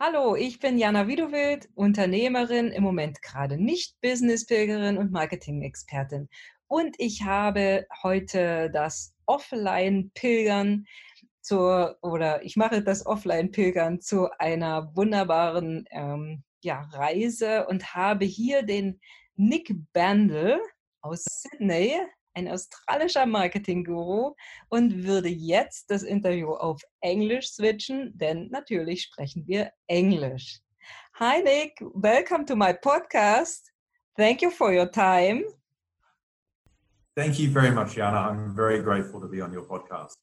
Hallo, ich bin Jana Widowild, Unternehmerin, im Moment gerade nicht Business-Pilgerin und Marketing-Expertin. Und ich habe heute das Offline-Pilgern zur, oder ich mache das Offline-Pilgern zu einer wunderbaren ähm, ja, Reise und habe hier den Nick Bandel aus Sydney ein australischer Marketing-Guru und würde jetzt das Interview auf Englisch switchen, denn natürlich sprechen wir Englisch. Hi Nick, welcome to my podcast. Thank you for your time. Thank you very much, Jana. I'm very grateful to be on your podcast.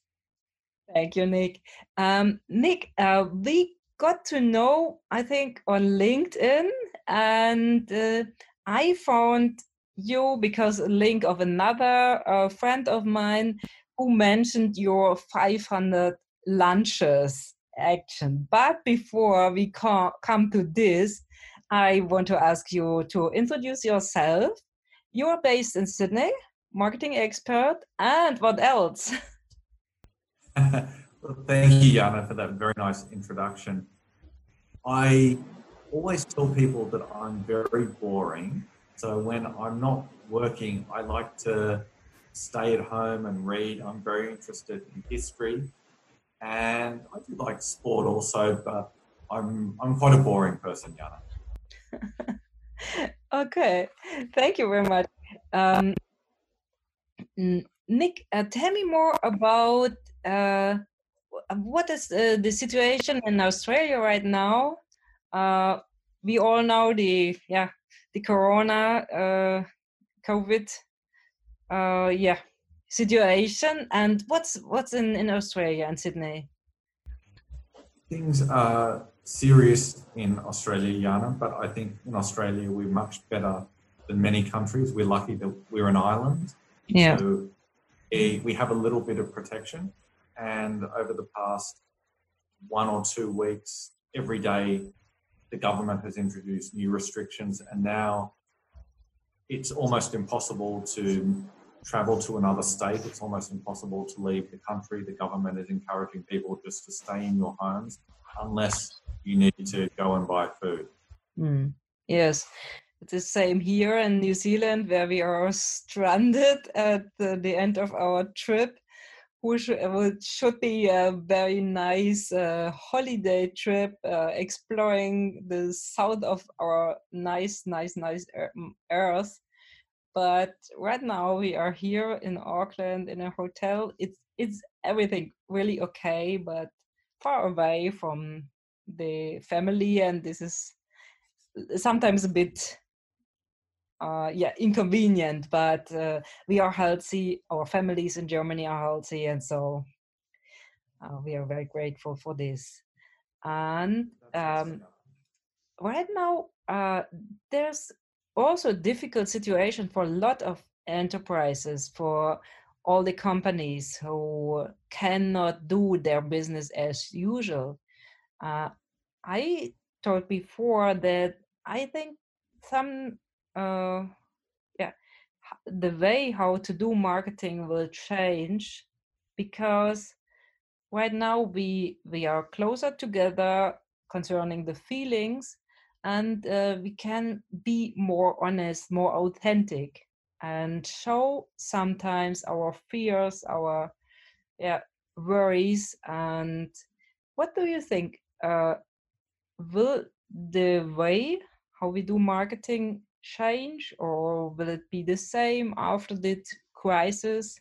Thank you, Nick. Um, Nick, uh, we got to know, I think, on LinkedIn, and uh, I found you because a link of another uh, friend of mine who mentioned your 500 lunches action. But before we come to this, I want to ask you to introduce yourself. You're based in Sydney, marketing expert, and what else? thank you, Jana, for that very nice introduction. I always tell people that I'm very boring so when I'm not working, I like to stay at home and read. I'm very interested in history, and I do like sport also, but I'm I'm quite a boring person, Jana. okay, thank you very much, um, Nick. Uh, tell me more about uh, what is uh, the situation in Australia right now. We all know the yeah the corona uh, covid uh, yeah situation. And what's what's in in australia and sydney? Things are serious in australia Jana, but i think in australia we're much better than many countries. We're lucky that we're an island. Yeah. So eh, we have a little bit of protection. And over the past one or two weeks every day the government has introduced new restrictions, and now it's almost impossible to travel to another state. It's almost impossible to leave the country. The government is encouraging people just to stay in your homes unless you need to go and buy food. Mm. Yes. It's the same here in New Zealand, where we are stranded at the, the end of our trip which should be a very nice uh, holiday trip uh, exploring the south of our nice nice nice earth. But right now we are here in auckland in a hotel. It's it's everything really okay but far away from the family and this is sometimes a bit uh, yeah inconvenient but uh, we are healthy our families in germany are healthy and so uh, we are very grateful for this. And um, right now uh, there's also a difficult situation for a lot of enterprises for all the companies who cannot do their business as usual. Uh, i told before that i think some uh, yeah the way how to do marketing will change because right now we we are closer together concerning the feelings and uh, we can be more honest more authentic and show sometimes our fears our yeah worries and what do you think uh, will the way how we do marketing change or will it be the same after the crisis?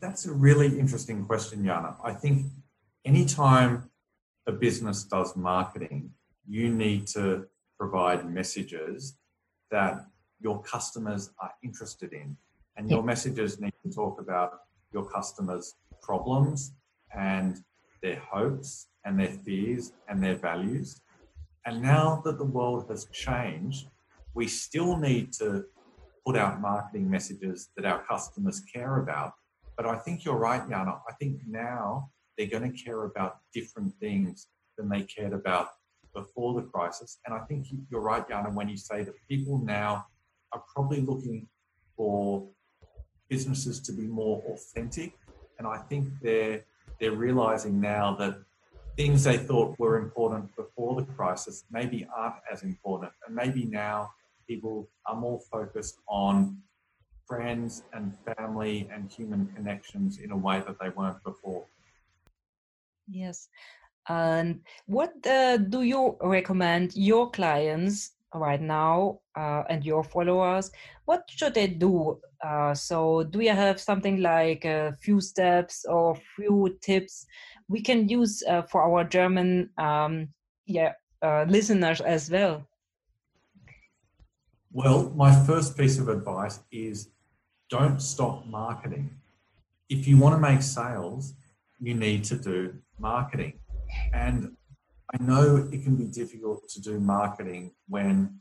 That's a really interesting question, Jana. I think anytime a business does marketing, you need to provide messages that your customers are interested in. And your messages need to talk about your customers' problems and their hopes and their fears and their values. And now that the world has changed, we still need to put out marketing messages that our customers care about. But I think you're right, Jana. I think now they're going to care about different things than they cared about before the crisis. And I think you're right, Jana, when you say that people now are probably looking for businesses to be more authentic. And I think they're they're realizing now that things they thought were important before the crisis maybe aren't as important. And maybe now people are more focused on friends and family and human connections in a way that they weren't before. Yes. And what uh, do you recommend your clients right now uh, and your followers? What should they do? Uh, so, do you have something like a few steps or few tips we can use uh, for our German um, yeah uh, listeners as well? Well, my first piece of advice is don't stop marketing. If you want to make sales, you need to do marketing. And I know it can be difficult to do marketing when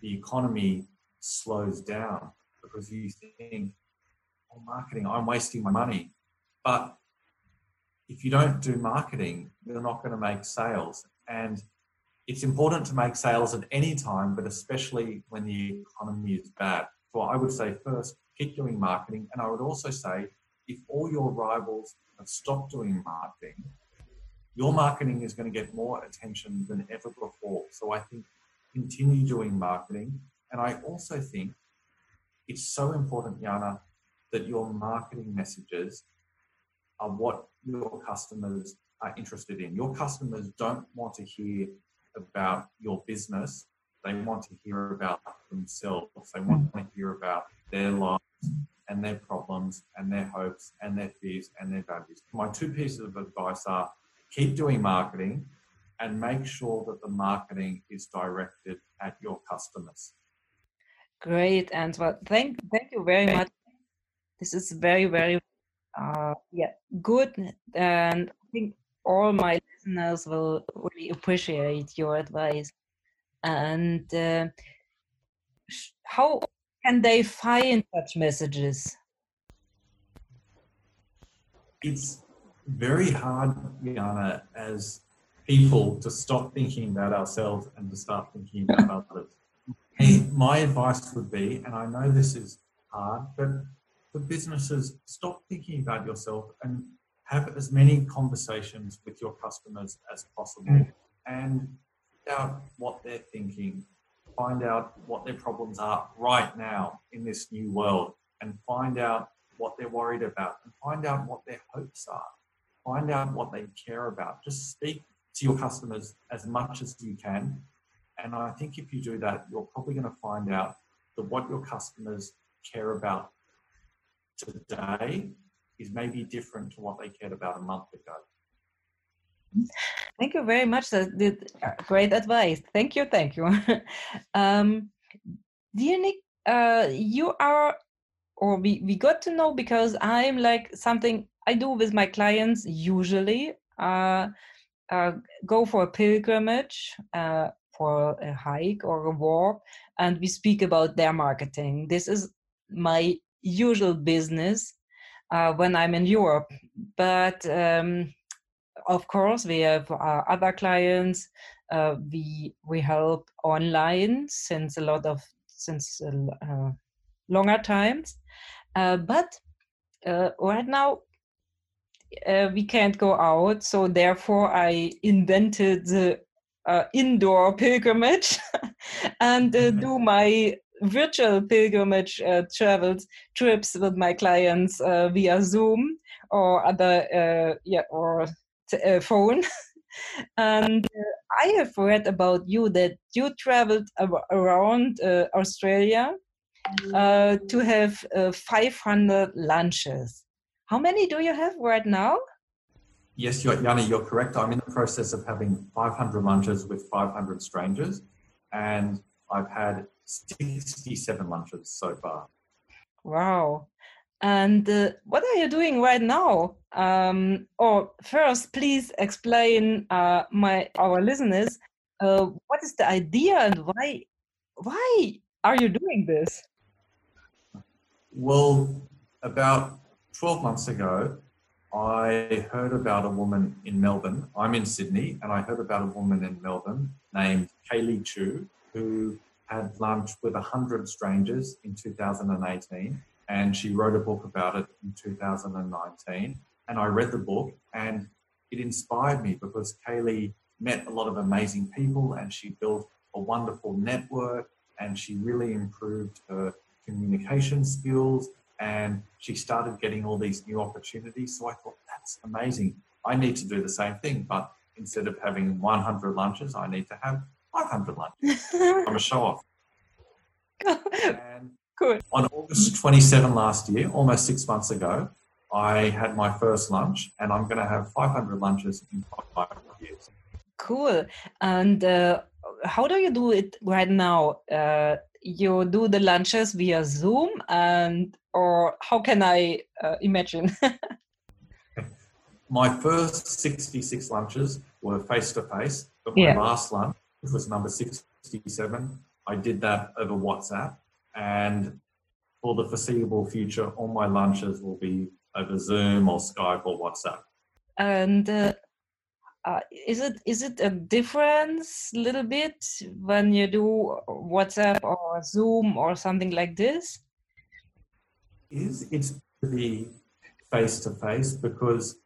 the economy slows down because you think, oh, marketing, I'm wasting my money. But if you don't do marketing, you're not going to make sales. And it's important to make sales at any time, but especially when the economy is bad. So I would say first, keep doing marketing. And I would also say, if all your rivals have stopped doing marketing, your marketing is going to get more attention than ever before. So I think continue doing marketing. And I also think it's so important, Jana, that your marketing messages are what your customers are interested in. Your customers don't want to hear about your business, they want to hear about themselves. They want to hear about their lives and their problems and their hopes and their fears and their values. My two pieces of advice are keep doing marketing and make sure that the marketing is directed at your customers. Great, Antwort. Thank, thank you very much. This is very, very, uh, yeah, good. And I think all my listeners will really appreciate your advice. And uh, how can they find such messages? It's very hard, Jana, as people to stop thinking about ourselves and to start thinking about others. My advice would be, and I know this is hard, but for businesses, stop thinking about yourself and have as many conversations with your customers as possible mm. and find out what they're thinking, find out what their problems are right now in this new world, and find out what they're worried about, and find out what their hopes are find out what they care about. Just speak to your customers as much as you can. And I think if you do that, you're probably going to find out that what your customers care about today is maybe different to what they cared about a month ago. Thank you very much. That's great advice. Thank you. Thank you. um, dear Nick, uh, you are, or we, we got to know because I'm like something I do with my clients usually uh, uh, go for a pilgrimage, uh, for a hike or a walk, and we speak about their marketing. This is my usual business uh, when I'm in Europe. But um, of course, we have uh, other clients. Uh, we we help online since a lot of since longer times. but right now uh, we can't go out, so therefore I invented the uh, indoor pilgrimage and uh, mm-hmm. do my virtual pilgrimage uh, travels trips with my clients uh, via Zoom or other uh, yeah or t- phone. and I have read about you that you traveled ab- around Australia to have 500 lunches. How many do you have right now? Yes, you're, Yanni, you're correct. I'm in the process of having 500 lunches with 500 strangers, and I've had 67 lunches so far. Wow. And uh, what are you doing right now? Um, or first, please explain uh, my our listeners uh, what is the idea and why why are you doing this? Well, about 12 months ago, I heard about a woman in Melbourne. I'm in Sydney, and I heard about a woman in Melbourne named Kaylee Chu who had lunch with 100 strangers in 2018. And she wrote a book about it in 2019. And I read the book, and it inspired me because Kaylee met a lot of amazing people and she built a wonderful network and she really improved her communication skills and she started getting all these new opportunities. So I thought, that's amazing. I need to do the same thing, but instead of having 100 lunches, I need to have 500 lunches. I'm a show off. Good. On August 27 last year, almost six months ago, I had my first lunch, and I'm going to have 500 lunches in five years. Cool. And uh, how do you do it right now? Uh, you do the lunches via Zoom, and or how can I uh, imagine? my first 66 lunches were face to face, but my yeah. last lunch, which was number 67, I did that over WhatsApp. And for the foreseeable future, all my lunches will be over Zoom or Skype or WhatsApp. And uh, uh, is it is it a difference a little bit when you do WhatsApp or Zoom or something like this? Is it's the face to face because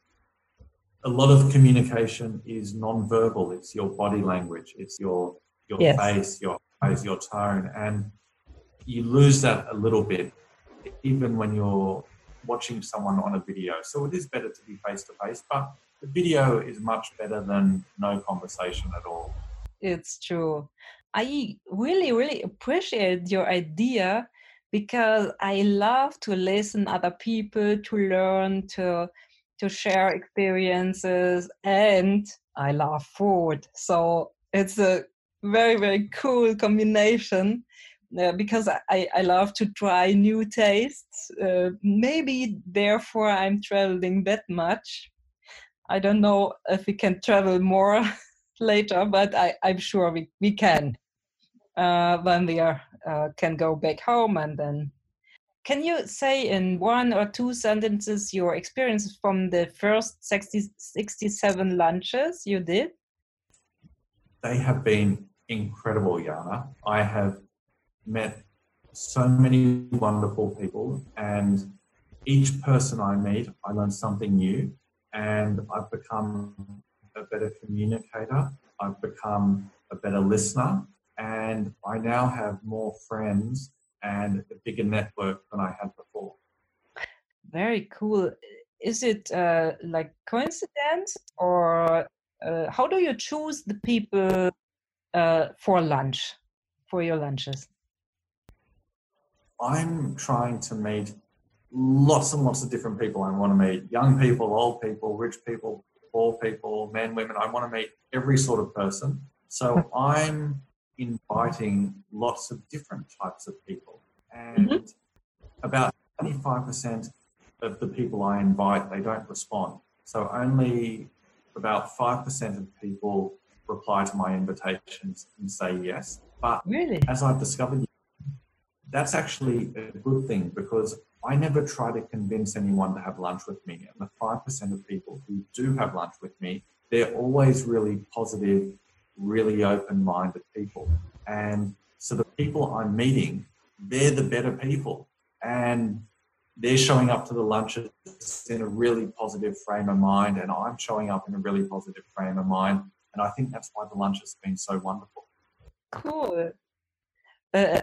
a lot of communication is non-verbal. It's your body language. It's your your yes. face, your eyes, your tone, and you lose that a little bit, even when you're watching someone on a video. So it is better to be face to face, but the video is much better than no conversation at all. It's true. I really, really appreciate your idea because I love to listen other people, to learn, to to share experiences, and I love food. So it's a very, very cool combination uh, because I, I love to try new tastes. Uh, maybe therefore I'm traveling that much. I don't know if we can travel more later, but I, I'm sure we, we can uh, when we are, uh, can go back home and then. Can you say in one or two sentences your experience from the first 60, 67 lunches you did? They have been incredible, Jana. I have met so many wonderful people, and each person I meet, I learn something new, and I've become a better communicator. I've become a better listener, and I now have more friends and a bigger network than I had before. Very cool. Is it uh, like coincidence, or uh, how do you choose the people uh, for lunch, for your lunches? I'm trying to meet lots and lots of different people. I want to meet young people, old people, rich people, poor people, men, women. I want to meet every sort of person. So I'm inviting lots of different types of people. And mm-hmm. about 25% of the people I invite, they don't respond. So only about 5% of people reply to my invitations and say yes. But really? as I've discovered, that's actually a good thing because I never try to convince anyone to have lunch with me. And the 5% of people who do have lunch with me, they're always really positive, really open minded people. And so the people I'm meeting, they're the better people. And they're showing up to the lunches in a really positive frame of mind, and I'm showing up in a really positive frame of mind. And I think that's why the lunch has been so wonderful. Cool. Uh,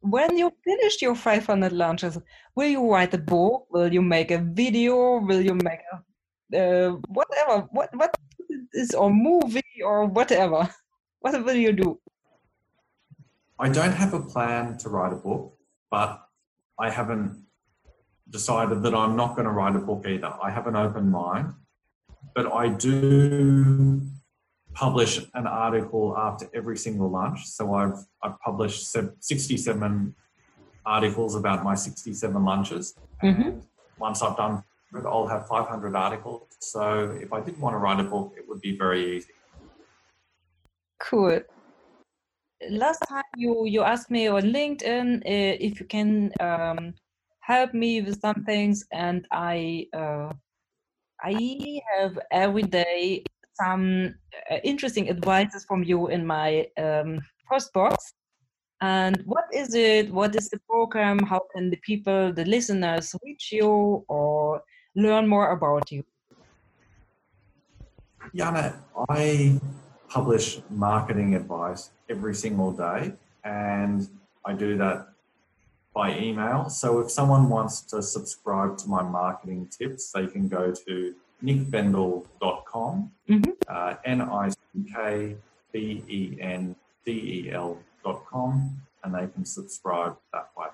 when you finish your 500 lunches, will you write a book? Will you make a video? Will you make a uh, whatever? What what is or movie or whatever? What will you do? I don't have a plan to write a book, but I haven't decided that I'm not going to write a book either. I have an open mind, but I do publish an article after every single lunch. So I've I've published 67 articles about my 67 lunches. Mm-hmm. And once I've done it, I'll have 500 articles. So if I did want to write a book, it would be very easy. Cool. Last time you you asked me on LinkedIn uh, if you can um, help me with some things, and I uh, I have every day some uh, interesting advices from you in my um, post box. And what is it? What is the program? How can the people, the listeners, reach you or learn more about you? Jana, I publish marketing advice every single day, and I do that by email. So if someone wants to subscribe to my marketing tips, they can go to nickbendel.com, mm-hmm. uh, N-I-C-K-B-E-N-D-E-L.com, and they can subscribe that way.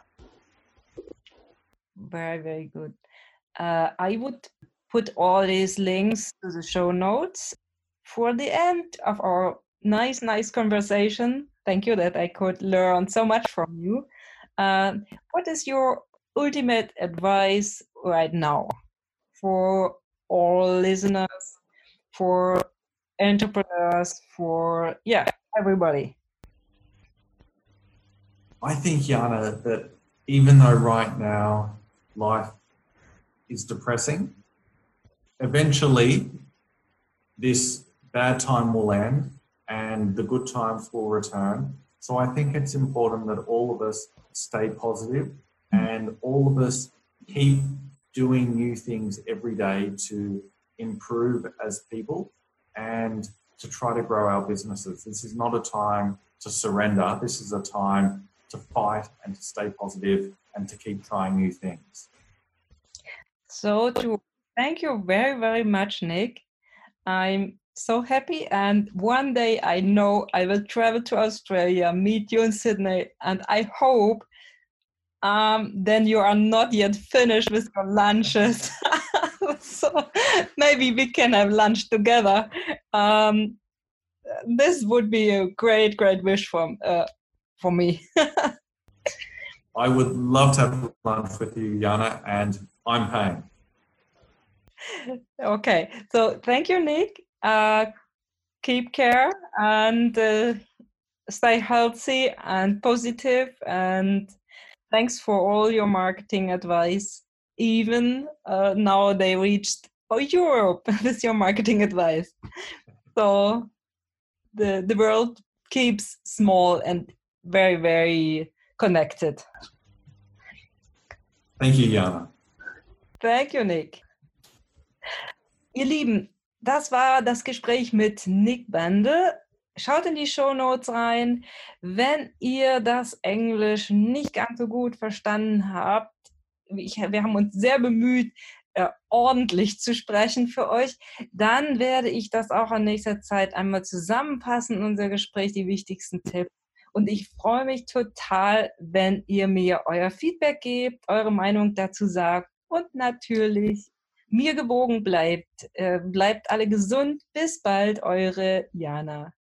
Very, very good. Uh, I would put all these links to the show notes for the end of our nice, nice conversation. Thank you that I could learn so much from you. Uh, what is your ultimate advice right now for all listeners, for entrepreneurs, for yeah, everybody? I think, Jana, that even though right now life is depressing, eventually this bad time will end and the good times will return. So I think it's important that all of us stay positive and all of us keep doing new things every day to improve as people and to try to grow our businesses. This is not a time to surrender. This is a time to fight and to stay positive and to keep trying new things. So, to thank you very, very much, Nick. I'm so happy. And one day I know I will travel to Australia, meet you in Sydney, and I hope um, then you are not yet finished with your lunches. so maybe we can have lunch together. Um, this would be a great, great wish from uh, for me. I would love to have lunch with you, Jana, and I'm paying. Okay, so thank you, Nick. Uh, keep care and uh, stay healthy and positive. And thanks for all your marketing advice. Even uh, now they reached oh, europe with your marketing advice. So the the world keeps small and very very connected. Thank you jana. Thank you nick. Ihr lieben das war das Gespräch mit Nick Bande. Schaut in die Show Notes rein. Wenn ihr das Englisch nicht ganz so gut verstanden habt, ich, wir haben uns sehr bemüht, äh, ordentlich zu sprechen für euch, dann werde ich das auch in nächster Zeit einmal zusammenfassen, unser Gespräch, die wichtigsten Tipps. Und ich freue mich total, wenn ihr mir euer Feedback gebt, eure Meinung dazu sagt und natürlich mir gewogen bleibt. Äh, bleibt alle gesund. Bis bald, eure Jana.